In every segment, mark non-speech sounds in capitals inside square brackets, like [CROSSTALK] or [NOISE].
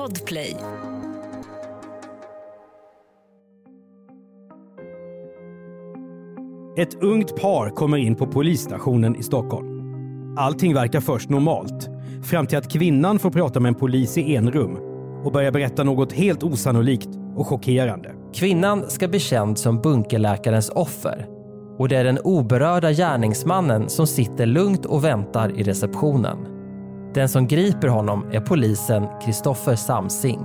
Podplay. Ett ungt par kommer in på polisstationen i Stockholm. Allting verkar först normalt, fram till att kvinnan får prata med en polis i enrum och börjar berätta något helt osannolikt och chockerande. Kvinnan ska bli känd som bunkerläkarens offer och det är den oberörda gärningsmannen som sitter lugnt och väntar i receptionen. Den som griper honom är polisen Kristoffer Samsing.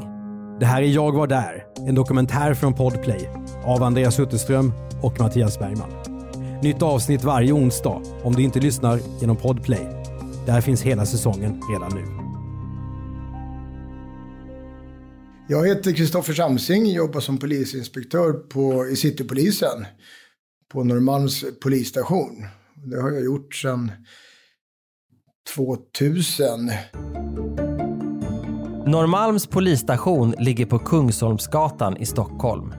Det här är Jag var där, en dokumentär från Podplay av Andreas Utterström och Mattias Bergman. Nytt avsnitt varje onsdag om du inte lyssnar genom Podplay. Där finns hela säsongen redan nu. Jag heter Kristoffer Samsing, jobbar som polisinspektör på, i Citypolisen på Norrmalms polisstation. Det har jag gjort sedan 2000. Norrmalms polisstation ligger på Kungsholmsgatan i Stockholm.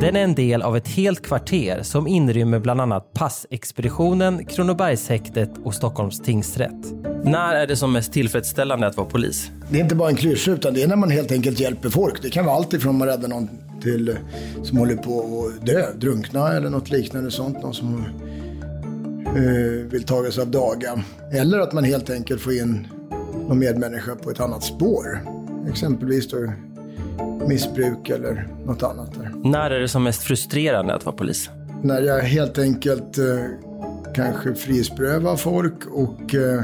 Den är en del av ett helt kvarter som inrymmer bland annat Passexpeditionen, Kronobergshäktet och Stockholms tingsrätt. När är det som mest tillfredsställande att vara polis? Det är inte bara en klyscha utan det är när man helt enkelt hjälper folk. Det kan vara allt ifrån att man räddar någon till som håller på att dö, drunkna eller något liknande sånt. Någon som eh, vill sig av daga. Eller att man helt enkelt får in någon medmänniska på ett annat spår. Exempelvis då missbruk eller något annat. Där. När är det som mest frustrerande att vara polis? När jag helt enkelt eh, kanske frihetsberövar folk och eh,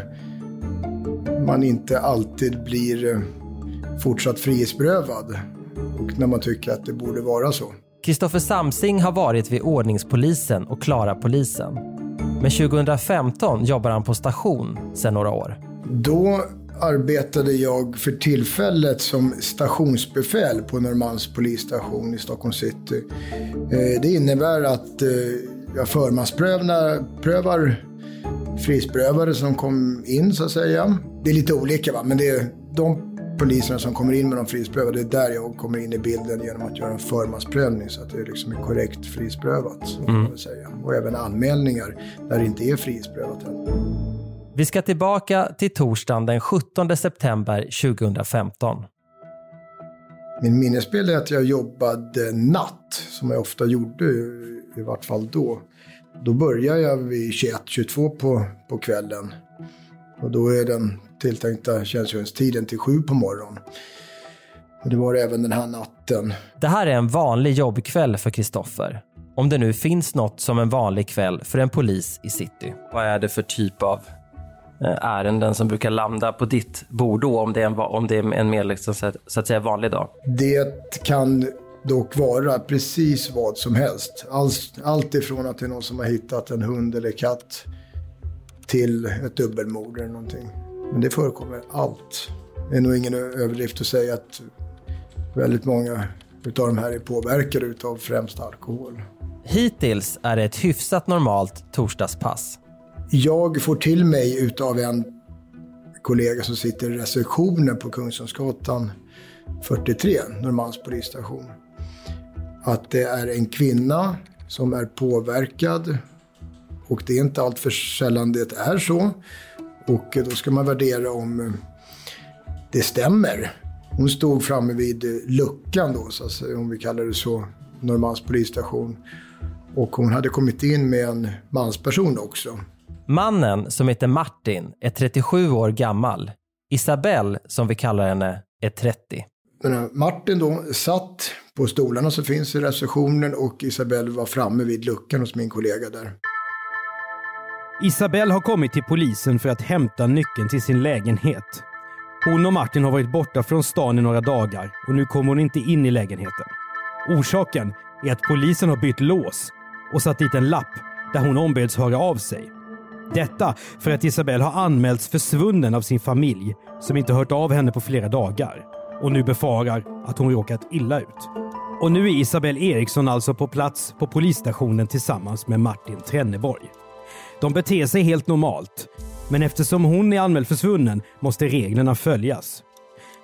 man inte alltid blir eh, fortsatt frihetsberövad. Och när man tycker att det borde vara så. Kristoffer Samsing har varit vid ordningspolisen och Klara-polisen. Men 2015 jobbar han på station sedan några år. Då arbetade jag för tillfället som stationsbefäl på Norrmalms polisstation i Stockholm city. Eh, det innebär att eh, jag förmansprövar frihetsberövade som kom in så att säga. Det är lite olika va, men det är de poliserna som kommer in med de frihetsberövade, det är där jag kommer in i bilden genom att göra en förmansprövning så att det liksom är korrekt frihetsberövat. Mm. säga. Och även anmälningar där det inte är frihetsberövat än. Vi ska tillbaka till torsdagen den 17 september 2015. Min minnesbild är att jag jobbade natt, som jag ofta gjorde, i vart fall då. Då börjar jag vid 21-22 på, på kvällen. Och då är den tilltänkta tjänstgöringstiden till 7 på morgonen. Och det var det även den här natten. Det här är en vanlig jobbkväll för Kristoffer. Om det nu finns något som en vanlig kväll för en polis i city. Vad är det för typ av eh, ärenden som brukar landa på ditt bord då, om det är en, om det är en mer liksom, så att säga vanlig dag? Det kan dock vara precis vad som helst. Allt, allt ifrån att det är någon som har hittat en hund eller katt till ett dubbelmord eller någonting. Men det förekommer allt. Det är nog ingen överdrift att säga att väldigt många utav de här är påverkade utav främst alkohol. Hittills är det ett hyfsat normalt torsdagspass. Jag får till mig utav en kollega som sitter i receptionen på Kungsholmsgatan 43, Norrmalms polisstation att det är en kvinna som är påverkad och det är inte allt för sällan det är så. Och då ska man värdera om det stämmer. Hon stod framme vid luckan då, så att säga, om vi kallar det så, Norrmalms polisstation. Och hon hade kommit in med en mansperson också. Mannen, som heter Martin, är 37 år gammal. Isabelle, som vi kallar henne, är 30. Martin då satt på stolarna som finns i receptionen och Isabelle var framme vid luckan hos min kollega där. Isabelle har kommit till polisen för att hämta nyckeln till sin lägenhet. Hon och Martin har varit borta från stan i några dagar och nu kommer hon inte in i lägenheten. Orsaken är att polisen har bytt lås och satt dit en lapp där hon ombeds höra av sig. Detta för att Isabelle har anmälts försvunnen av sin familj som inte hört av henne på flera dagar och nu befarar att hon råkat illa ut. Och nu är Isabelle Eriksson alltså på plats på polisstationen tillsammans med Martin Trenneborg. De beter sig helt normalt, men eftersom hon är anmäld försvunnen måste reglerna följas.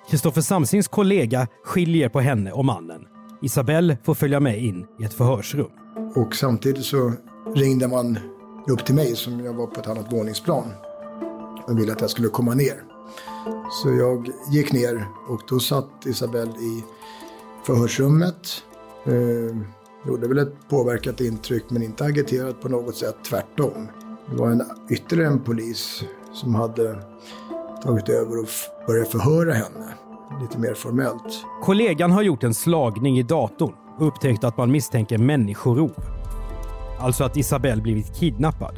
Kristoffer Samsings kollega skiljer på henne och mannen. Isabelle får följa med in i ett förhörsrum. Och samtidigt så ringde man upp till mig som jag var på ett annat våningsplan och ville att jag skulle komma ner. Så jag gick ner och då satt Isabelle i förhörsrummet. Eh, Gjorde väl ett påverkat intryck men inte agiterat på något sätt, tvärtom. Det var en, ytterligare en polis som hade tagit över och börjat förhöra henne lite mer formellt. Kollegan har gjort en slagning i datorn och upptäckt att man misstänker människorov. Alltså att Isabelle blivit kidnappad.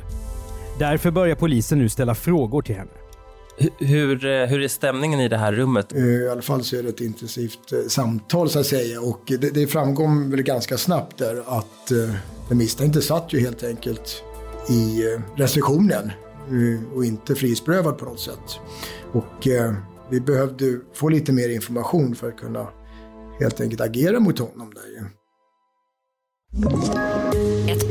Därför börjar polisen nu ställa frågor till henne. Hur, eh, hur är stämningen i det här rummet? Eh, I alla fall så är det ett intensivt eh, samtal så att säga och det, det framkom väl ganska snabbt där att den misstänkte satt ju helt enkelt i restriktionen och inte frihetsberövad på något sätt. Och vi behövde få lite mer information för att kunna helt enkelt agera mot honom där ju.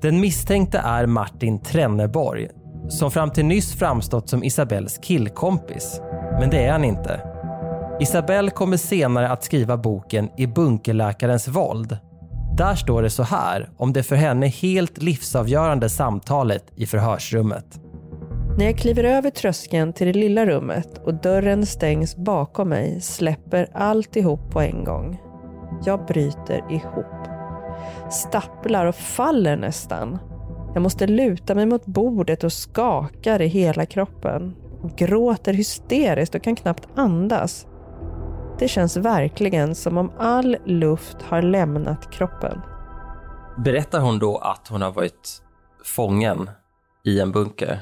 den misstänkte är Martin Trenneborg som fram till nyss framstått som Isabells killkompis. Men det är han inte. Isabelle kommer senare att skriva boken I bunkerläkarens våld. Där står det så här om det för henne helt livsavgörande samtalet i förhörsrummet. När jag kliver över tröskeln till det lilla rummet och dörren stängs bakom mig släpper alltihop på en gång. Jag bryter ihop. Stapplar och faller nästan. Jag måste luta mig mot bordet och skakar i hela kroppen. Gråter hysteriskt och kan knappt andas. Det känns verkligen som om all luft har lämnat kroppen. Berättar hon då att hon har varit fången i en bunker?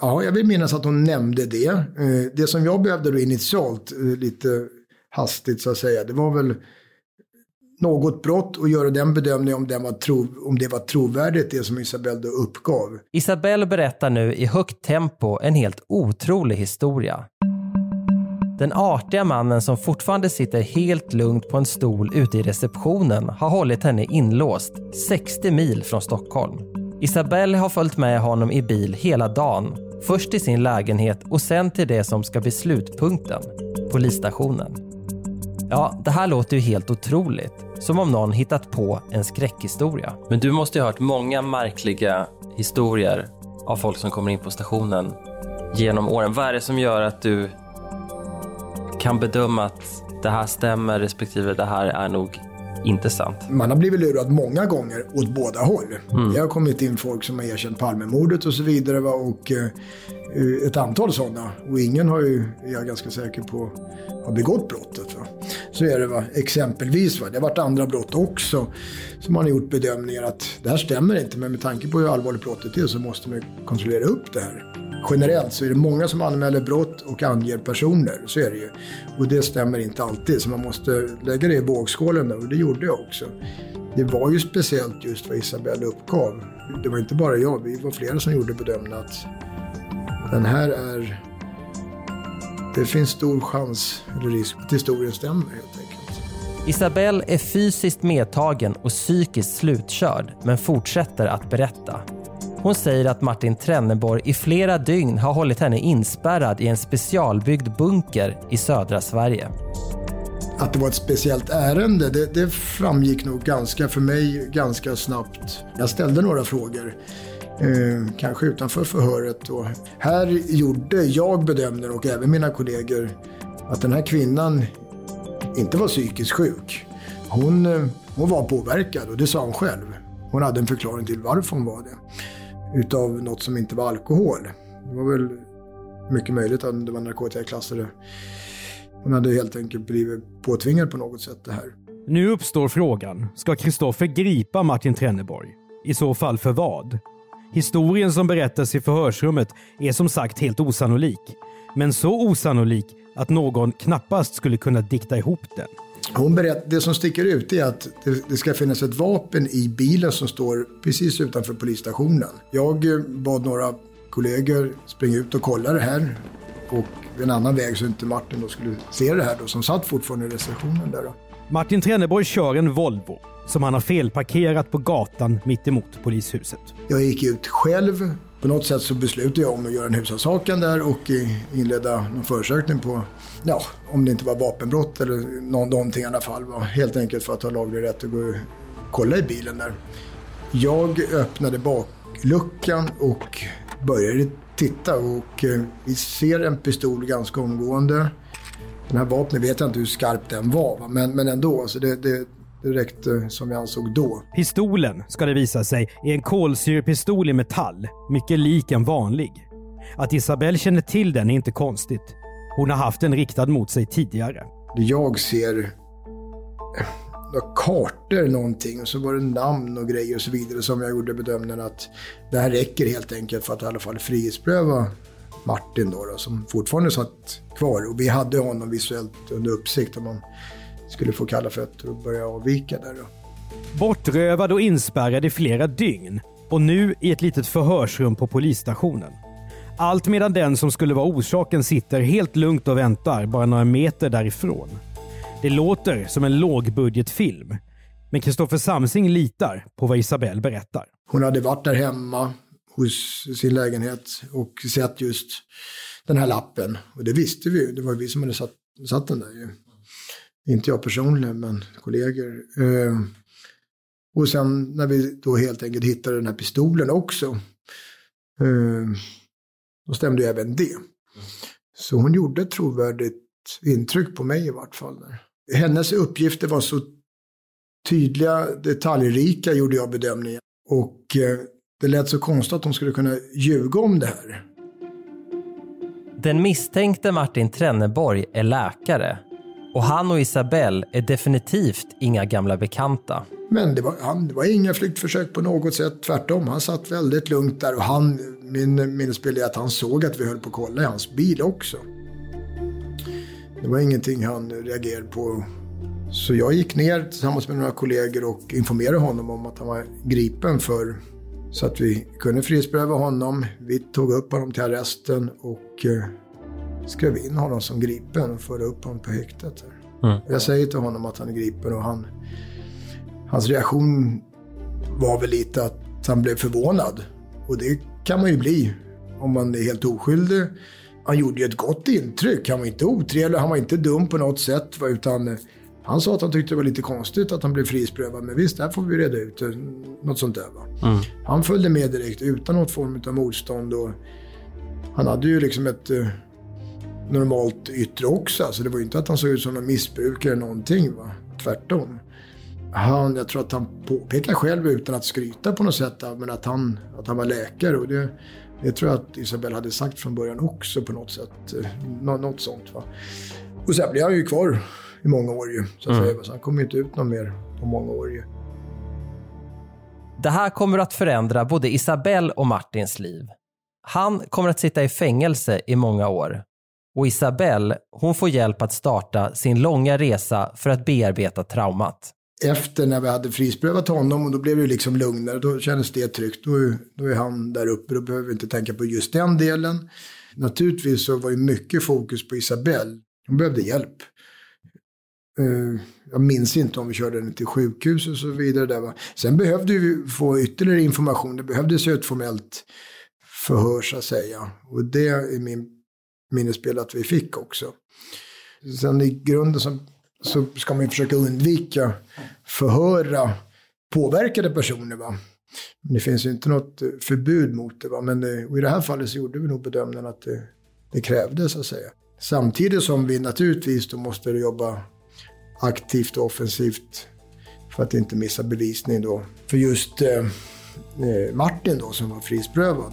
Ja, jag vill minnas att hon nämnde det. Eh, det som jag behövde då initialt, eh, lite hastigt så att säga, det var väl något brott och göra den bedömningen om, den var tro, om det var trovärdigt det som Isabelle då uppgav. Isabelle berättar nu i högt tempo en helt otrolig historia. Den artiga mannen som fortfarande sitter helt lugnt på en stol ute i receptionen har hållit henne inlåst 60 mil från Stockholm. Isabelle har följt med honom i bil hela dagen. Först till sin lägenhet och sen till det som ska bli slutpunkten, polisstationen. Ja, det här låter ju helt otroligt. Som om någon hittat på en skräckhistoria. Men du måste ju ha hört många märkliga historier av folk som kommer in på stationen genom åren. Vad är det som gör att du kan bedöma att det här stämmer respektive det här är nog inte sant. Man har blivit lurad många gånger åt båda håll. Mm. Det har kommit in folk som har erkänt Palmemordet och så vidare. Va? Och eh, ett antal sådana. Och ingen har ju, är jag ganska säker på, har begått brottet. Va? Så är det va? exempelvis. Va? Det har varit andra brott också. Som man har gjort bedömningar att det här stämmer inte. Men med tanke på hur allvarligt brottet är så måste man kontrollera upp det här generellt så är det många som anmäler brott och anger personer. Så är det ju. Och det stämmer inte alltid så man måste lägga det i vågskålen och det gjorde jag också. Det var ju speciellt just vad Isabelle uppgav. Det var inte bara jag, vi var flera som gjorde bedömningen att den här är... Det finns stor chans, eller risk, att historien stämmer helt enkelt. Isabelle är fysiskt medtagen och psykiskt slutkörd men fortsätter att berätta. Hon säger att Martin Trenneborg i flera dygn har hållit henne inspärrad i en specialbyggd bunker i södra Sverige. Att det var ett speciellt ärende, det, det framgick nog ganska för mig ganska snabbt. Jag ställde några frågor. Eh, kanske utanför förhöret. Och Här gjorde jag bedömningen och även mina kollegor att den här kvinnan inte var psykiskt sjuk. Hon, eh, hon var påverkad och det sa hon själv. Hon hade en förklaring till varför hon var det utav något som inte var alkohol. Det var väl mycket möjligt att det var narkotikaklassade. Hon hade helt enkelt blivit påtvingad på något sätt det här. Nu uppstår frågan, ska Kristoffer gripa Martin Trenneborg? I så fall för vad? Historien som berättas i förhörsrummet är som sagt helt osannolik. Men så osannolik att någon knappast skulle kunna dikta ihop den. Hon berätt, det som sticker ut är att det, det, ska finnas ett vapen i bilen som står precis utanför polisstationen. Jag bad några kollegor springa ut och kolla det här. Och en annan väg så inte Martin då skulle se det här då, som satt fortfarande i receptionen där. Då. Martin Trenneborg kör en Volvo som han har felparkerat på gatan mitt emot polishuset. Jag gick ut själv. På något sätt så beslutade jag om att göra en husrannsakan där och eh, inleda någon förundersökning på, ja, om det inte var vapenbrott eller någonting i alla fall. Va? Helt enkelt för att ha laglig rätt att gå och kolla i bilen där. Jag öppnade bakluckan och började titta och eh, vi ser en pistol ganska omgående. Den här vapnet vet jag inte hur skarp den var, men, men ändå. Alltså det, det, det räckte som jag ansåg då. Pistolen, ska det visa sig, är en kolsyrepistol i metall. Mycket lik en vanlig. Att Isabelle känner till den är inte konstigt. Hon har haft den riktad mot sig tidigare. Jag ser några kartor någonting och så var det namn och grejer och så vidare som jag gjorde bedömningen att det här räcker helt enkelt för att i alla fall frihetsberöva Martin då, då, som fortfarande satt kvar. Och vi hade honom visuellt under uppsikt om man skulle få kalla fötter och börja avvika där. Då. Bortrövad och inspärrad i flera dygn och nu i ett litet förhörsrum på polisstationen. Allt medan den som skulle vara orsaken sitter helt lugnt och väntar bara några meter därifrån. Det låter som en lågbudgetfilm. Men Kristoffer Samsing litar på vad Isabelle berättar. Hon hade varit där hemma hos sin lägenhet och sett just den här lappen. Och det visste vi ju. Det var vi som hade satt, satt den där ju. Inte jag personligen, men kollegor. Eh, och sen när vi då helt enkelt hittade den här pistolen också. Eh, då stämde ju även det. Så hon gjorde ett trovärdigt intryck på mig i vart fall. Hennes uppgifter var så tydliga, detaljrika gjorde jag bedömningen. Och eh, det lät så konstigt att hon skulle kunna ljuga om det här. Den misstänkte Martin Trenneborg är läkare och han och Isabelle är definitivt inga gamla bekanta. Men det var, han, det var inga flyktförsök på något sätt. Tvärtom, han satt väldigt lugnt där och han, min minnesbild är att han såg att vi höll på att kolla i hans bil också. Det var ingenting han reagerade på. Så jag gick ner tillsammans med några kollegor och informerade honom om att han var gripen för så att vi kunde frihetsberöva honom. Vi tog upp honom till arresten och eh, skrev in honom som gripen och förde upp honom på häktet. Mm. Jag säger till honom att han är gripen och han, hans reaktion var väl lite att han blev förvånad. Och det kan man ju bli om man är helt oskyldig. Han gjorde ju ett gott intryck. Han var inte otrevlig, han var inte dum på något sätt. Utan eh, han sa att han tyckte det var lite konstigt att han blev frihetsberövad. Men visst, där får vi reda ut något sånt där. Mm. Han följde med direkt utan något form av motstånd. Och han hade ju liksom ett uh, normalt yttre också. Alltså det var ju inte att han såg ut som någon missbrukare eller någonting. Va? Tvärtom. Han, jag tror att han påpekar själv utan att skryta på något sätt, men att han, att han var läkare. Och det, det tror jag att Isabelle hade sagt från början också på något sätt. Nå något sånt. Va? Och sen blev han ju kvar i många år ju. Så, att mm. säga. så han kommer inte ut någon mer på många år ju. Det här kommer att förändra både Isabelle och Martins liv. Han kommer att sitta i fängelse i många år. Och Isabelle, hon får hjälp att starta sin långa resa för att bearbeta traumat efter när vi hade frihetsberövat honom och då blev det liksom lugnare. Då kändes det tryggt. Då, då är han där uppe. Då behöver vi inte tänka på just den delen. Naturligtvis så var det mycket fokus på Isabelle. Hon behövde hjälp. Eh, jag minns inte om vi körde henne till sjukhus och så vidare. Där, va? Sen behövde vi få ytterligare information. Det behövdes ju ett formellt förhör så att säga. Och det är min minnesbild att vi fick också. Sen i grunden så så ska man ju försöka undvika förhöra påverkade personer. Va? Men det finns ju inte något eh, förbud mot det. Va? Men eh, i det här fallet så gjorde vi nog bedömningen att det, det krävdes så att säga. Samtidigt som vi naturligtvis då måste jobba aktivt och offensivt för att inte missa bevisning då. För just eh, eh Martin då som var frihetsberövad.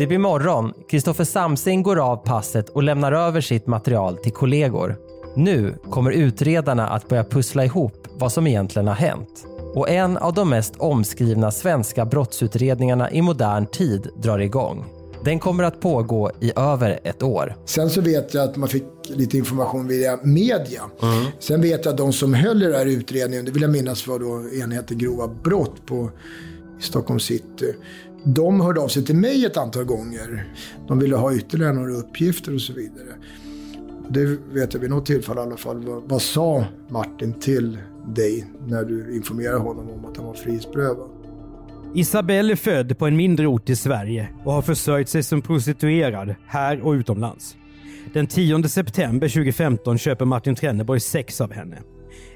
Det blir morgon. Kristoffer Samsing går av passet och lämnar över sitt material till kollegor. Nu kommer utredarna att börja pussla ihop vad som egentligen har hänt. Och en av de mest omskrivna svenska brottsutredningarna i modern tid drar igång. Den kommer att pågå i över ett år. Sen så vet jag att man fick lite information via media. Sen vet jag att de som höll i den här utredningen, det vill jag minnas var då enheten grova brott på Stockholm city. De hörde av sig till mig ett antal gånger. De ville ha ytterligare några uppgifter och så vidare. Det vet jag vid något tillfälle i alla fall. Vad, vad sa Martin till dig när du informerade honom om att han var frihetsberövad? Isabelle är född på en mindre ort i Sverige och har försörjt sig som prostituerad här och utomlands. Den 10 september 2015 köper Martin Trenneborg sex av henne.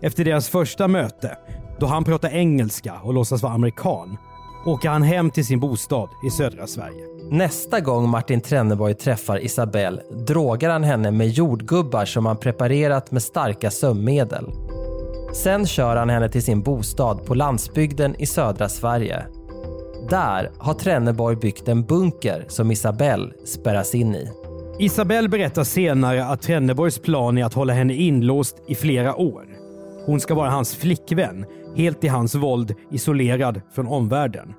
Efter deras första möte, då han pratar engelska och låtsas vara amerikan, åker han hem till sin bostad i södra Sverige. Nästa gång Martin Trenneborg träffar Isabelle drogar han henne med jordgubbar som han preparerat med starka sömnmedel. Sen kör han henne till sin bostad på landsbygden i södra Sverige. Där har Trenneborg byggt en bunker som Isabelle spärras in i. Isabelle berättar senare att Trenneborgs plan är att hålla henne inlåst i flera år. Hon ska vara hans flickvän, helt i hans våld, isolerad från omvärlden.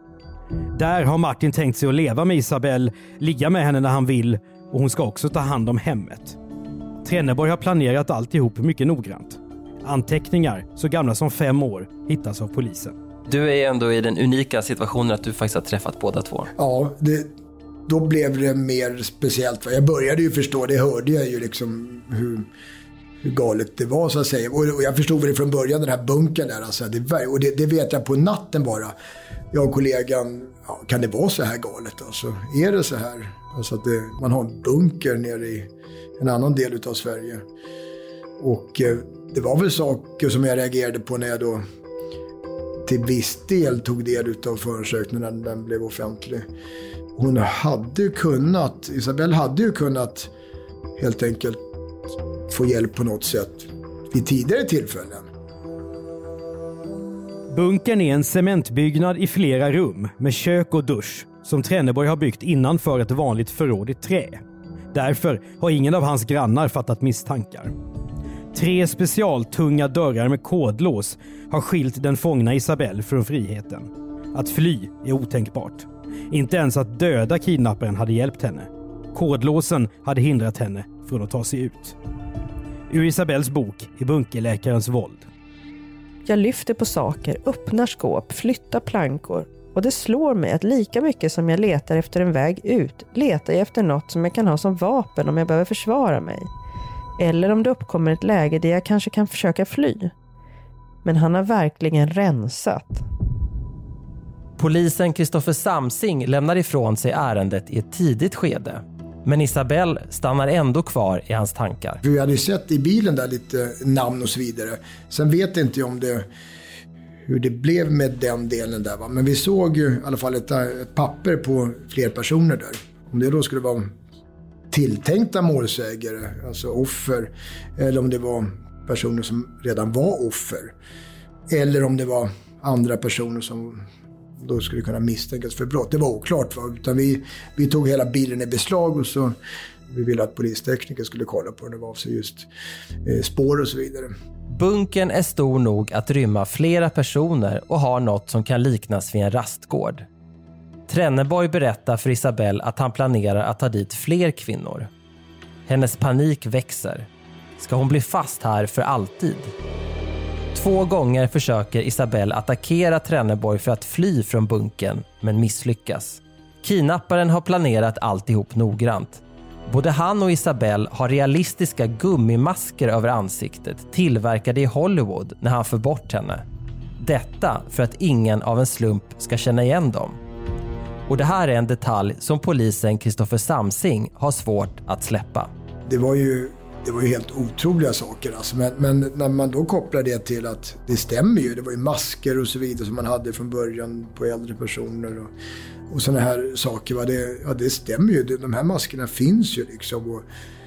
Där har Martin tänkt sig att leva med Isabelle, ligga med henne när han vill och hon ska också ta hand om hemmet. Trenneborg har planerat alltihop mycket noggrant. Anteckningar, så gamla som fem år, hittas av polisen. Du är ändå i den unika situationen att du faktiskt har träffat båda två. Ja, det, då blev det mer speciellt. Jag började ju förstå, det hörde jag ju liksom hur, hur galet det var så att säga. Och, och jag förstod väl från början den här bunkern där. Alltså, det, och det, det vet jag på natten bara. Jag och kollegan, ja, kan det vara så här galet? Alltså, är det så här? Alltså att det, man har en bunker nere i en annan del utav Sverige. Och eh, det var väl saker som jag reagerade på när jag då till viss del tog del utav förundersökningen när den blev offentlig. Hon hade ju kunnat, Isabelle hade ju kunnat helt enkelt få hjälp på något sätt vid tidigare tillfällen. Bunkern är en cementbyggnad i flera rum med kök och dusch som Trenneborg har byggt innanför ett vanligt förråd i trä. Därför har ingen av hans grannar fattat misstankar. Tre specialtunga dörrar med kodlås har skilt den fångna Isabelle från friheten. Att fly är otänkbart. Inte ens att döda kidnapparen hade hjälpt henne. Kodlåsen hade hindrat henne från att ta sig ut. Ur Isabelles bok är bunkerläkarens våld. Jag lyfter på saker, öppnar skåp, flyttar plankor och det slår mig att lika mycket som jag letar efter en väg ut letar jag efter något som jag kan ha som vapen om jag behöver försvara mig. Eller om det uppkommer ett läge där jag kanske kan försöka fly. Men han har verkligen rensat. Polisen Kristoffer Samsing lämnar ifrån sig ärendet i ett tidigt skede. Men Isabelle stannar ändå kvar i hans tankar. Vi hade ju sett i bilen där lite namn och så vidare. Sen vet inte jag om det, hur det blev med den delen där. Va? Men vi såg ju i alla fall ett, ett papper på fler personer där. Om det då skulle vara tilltänkta målsägare, alltså offer, eller om det var personer som redan var offer. Eller om det var andra personer som då skulle kunna misstänkas för brott. Det var oklart. Va? Utan vi, vi tog hela bilen i beslag och så vi ville att polistekniker skulle kolla på det vad avser just eh, spår och så vidare. Bunkern är stor nog att rymma flera personer och har något som kan liknas vid en rastgård. Trenneborg berättar för Isabelle att han planerar att ta dit fler kvinnor. Hennes panik växer. Ska hon bli fast här för alltid? Två gånger försöker Isabelle attackera Trenneborg för att fly från bunkern, men misslyckas. Kidnapparen har planerat alltihop noggrant. Både han och Isabelle har realistiska gummimasker över ansiktet tillverkade i Hollywood när han för bort henne. Detta för att ingen av en slump ska känna igen dem. Och det här är en detalj som polisen Kristoffer Samsing har svårt att släppa. Det var ju, det var ju helt otroliga saker alltså. men, men när man då kopplar det till att det stämmer ju. Det var ju masker och så vidare som man hade från början på äldre personer. Och, och sådana här saker. Va? Det, ja, det stämmer ju. De här maskerna finns ju liksom. Och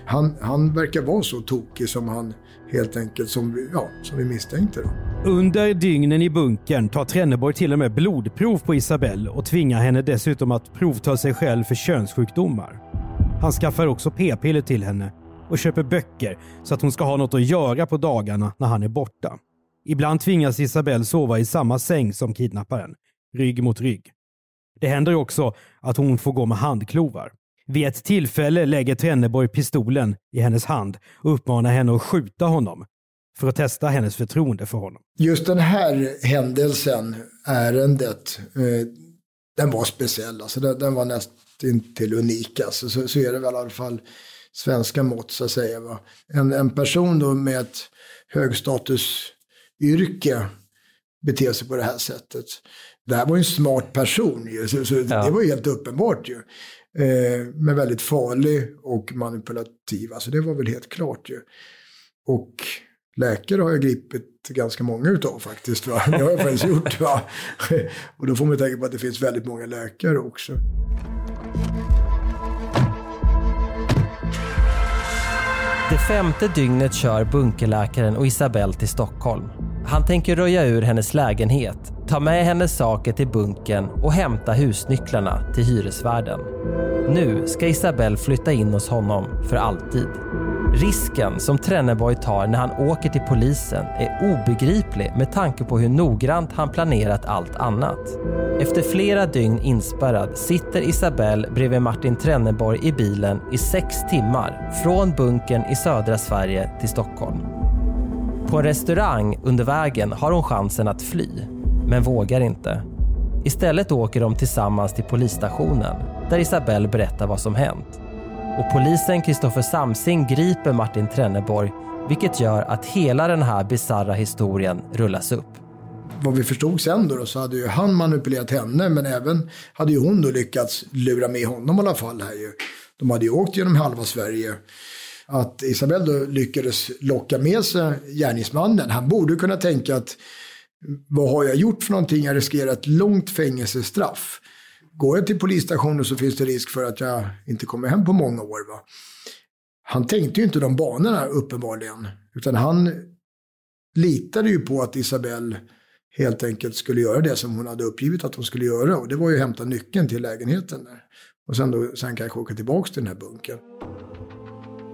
han, han verkar vara så tokig som han helt enkelt som, ja, som vi misstänkte. Då. Under dygnen i bunkern tar Trenneborg till och med blodprov på Isabelle och tvingar henne dessutom att provta sig själv för könssjukdomar. Han skaffar också p-piller till henne och köper böcker så att hon ska ha något att göra på dagarna när han är borta. Ibland tvingas Isabelle sova i samma säng som kidnapparen, rygg mot rygg. Det händer också att hon får gå med handklovar. Vid ett tillfälle lägger Trenneborg pistolen i hennes hand och uppmanar henne att skjuta honom för att testa hennes förtroende för honom. Just den här händelsen, ärendet, eh, den var speciell. Alltså den, den var nästan till unik. Alltså, så, så är det väl i alla fall svenska mått så att säga. Va? En, en person då med ett högstatusyrke beter sig på det här sättet. Det här var ju en smart person ju, så, så ja. det var ju helt uppenbart ju. Eh, men väldigt farlig och manipulativ, alltså det var väl helt klart ju. Och läkare har jag gripit ganska många utav faktiskt. Va? Det har jag faktiskt gjort. Va? [LAUGHS] Och då får man tänka på att det finns väldigt många läkare också. Femte dygnet kör bunkerläkaren och Isabelle till Stockholm. Han tänker röja ur hennes lägenhet, ta med hennes saker till bunkern och hämta husnycklarna till hyresvärden. Nu ska Isabelle flytta in hos honom för alltid. Risken som Trenneborg tar när han åker till polisen är obegriplig med tanke på hur noggrant han planerat allt annat. Efter flera dygn inspärrad sitter Isabelle bredvid Martin Trenneborg i bilen i sex timmar från bunkern i södra Sverige till Stockholm. På en restaurang under vägen har hon chansen att fly, men vågar inte. Istället åker de tillsammans till polisstationen där Isabelle berättar vad som hänt och polisen Kristoffer Samsing griper Martin Trenneborg vilket gör att hela den här bizarra historien rullas upp. Vad vi förstod sen då, så hade ju han manipulerat henne men även hade ju hon då lyckats lura med honom i alla fall. Här ju. De hade ju åkt genom halva Sverige. Att Isabelle då lyckades locka med sig gärningsmannen. Han borde kunna tänka att vad har jag gjort för någonting? Jag riskerar ett långt fängelsestraff. Går jag till polisstationen så finns det risk för att jag inte kommer hem på många år. Va? Han tänkte ju inte de banorna uppenbarligen. Utan han litade ju på att Isabelle helt enkelt skulle göra det som hon hade uppgivit att hon skulle göra. Och det var ju att hämta nyckeln till lägenheten där. Och sen, då, sen kanske åka tillbaka till den här bunkern.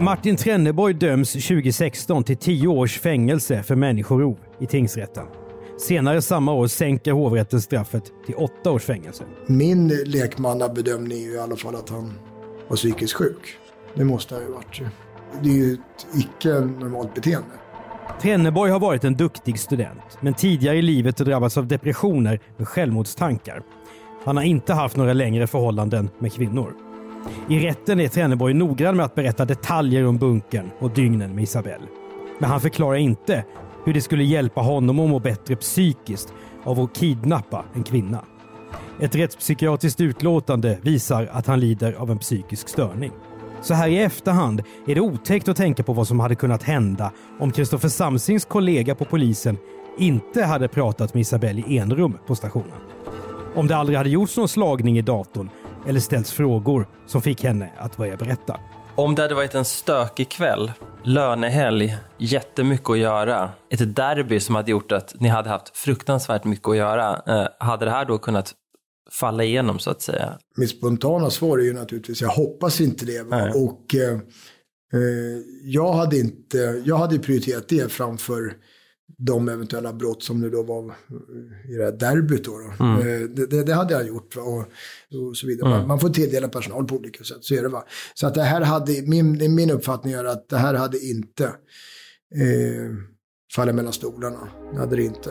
Martin Trenneborg döms 2016 till 10 års fängelse för människorov i tingsrätten. Senare samma år sänker hovrätten straffet till åtta års fängelse. Min lekmannabedömning är i alla fall att han var psykiskt sjuk. Det måste han ju varit. Det är ju ett icke normalt beteende. Trenneborg har varit en duktig student, men tidigare i livet drabbats av depressioner med självmordstankar. Han har inte haft några längre förhållanden med kvinnor. I rätten är Trenneborg noggrann med att berätta detaljer om bunkern och dygnen med Isabelle. Men han förklarar inte hur det skulle hjälpa honom att må bättre psykiskt av att kidnappa en kvinna. Ett rättspsykiatriskt utlåtande visar att han lider av en psykisk störning. Så här i efterhand är det otäckt att tänka på vad som hade kunnat hända om Kristoffer Samsings kollega på polisen inte hade pratat med Isabelle i enrum på stationen. Om det aldrig hade gjorts någon slagning i datorn eller ställts frågor som fick henne att börja berätta. Om det hade varit en stökig kväll, lönehelg, jättemycket att göra, ett derby som hade gjort att ni hade haft fruktansvärt mycket att göra, eh, hade det här då kunnat falla igenom så att säga? Mitt spontana svar är ju naturligtvis, jag hoppas inte det. Och eh, eh, jag hade inte, jag hade prioriterat det framför de eventuella brott som det då var i det här derbyt. Då, då. Mm. Eh, det, det, det, hade jag gjort. Och, och så vidare. Mm. Man får tilldela personal på olika sätt, så är det. Va? Så att det här hade, min, min uppfattning är att det här hade inte eh, fallit mellan stolarna. Det hade det inte.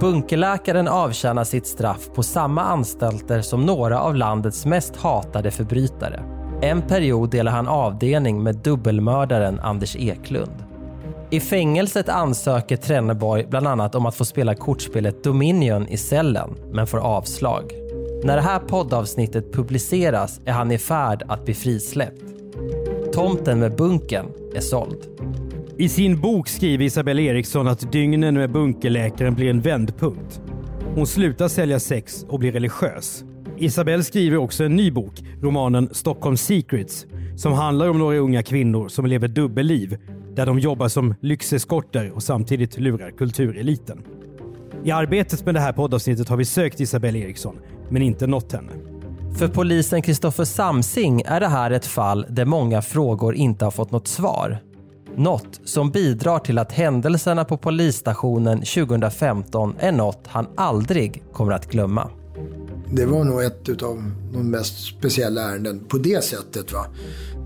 Bunkerläkaren avtjänar sitt straff på samma anstalter som några av landets mest hatade förbrytare. En period delar han avdelning med dubbelmördaren Anders Eklund. I fängelset ansöker Trenneborg bland annat om att få spela kortspelet Dominion i cellen, men får avslag. När det här poddavsnittet publiceras är han i färd att bli frisläppt. Tomten med bunken är såld. I sin bok skriver Isabelle Eriksson att dygnen med bunkerläkaren blir en vändpunkt. Hon slutar sälja sex och blir religiös. Isabelle skriver också en ny bok, romanen Stockholm Secrets, som handlar om några unga kvinnor som lever dubbelliv där de jobbar som lyxeskorter och samtidigt lurar kultureliten. I arbetet med det här poddavsnittet har vi sökt Isabelle Eriksson, men inte nått henne. För polisen Kristoffer Samsing är det här ett fall där många frågor inte har fått något svar. Något som bidrar till att händelserna på polisstationen 2015 är något han aldrig kommer att glömma. Det var nog ett av de mest speciella ärenden på det sättet. Va?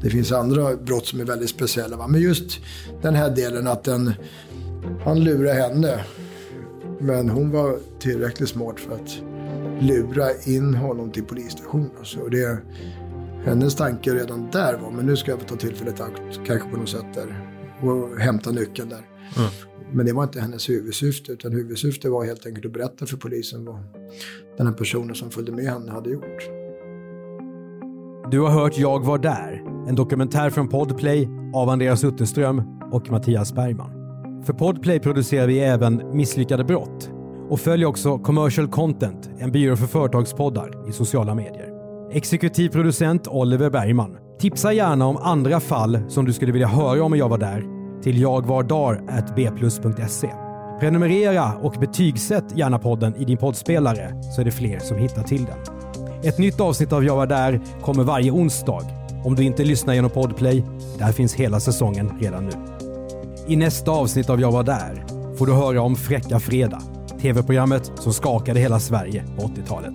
Det finns andra brott som är väldigt speciella. Va? Men just den här delen att den, han lurade henne. Men hon var tillräckligt smart för att lura in honom till polisstationen. Så det, hennes tanke redan där var, men nu ska jag få ta tillfället akt, kanske på något sätt där, och hämta nyckeln där. Mm. Men det var inte hennes huvudsyfte, utan huvudsyftet var helt enkelt att berätta för polisen vad den här personen som följde med henne hade gjort. Du har hört Jag var där, en dokumentär från Podplay av Andreas Utterström och Mattias Bergman. För Podplay producerar vi även Misslyckade brott och följ också Commercial Content, en byrå för företagspoddar i sociala medier. Exekutiv producent Oliver Bergman. Tipsa gärna om andra fall som du skulle vilja höra om Jag var där till jagvardar.bplus.se. Prenumerera och betygsätt gärna podden i din poddspelare så är det fler som hittar till den. Ett nytt avsnitt av Jag var där kommer varje onsdag. Om du inte lyssnar genom Podplay, där finns hela säsongen redan nu. I nästa avsnitt av Jag var där får du höra om Fräcka Fredag, tv-programmet som skakade hela Sverige på 80-talet.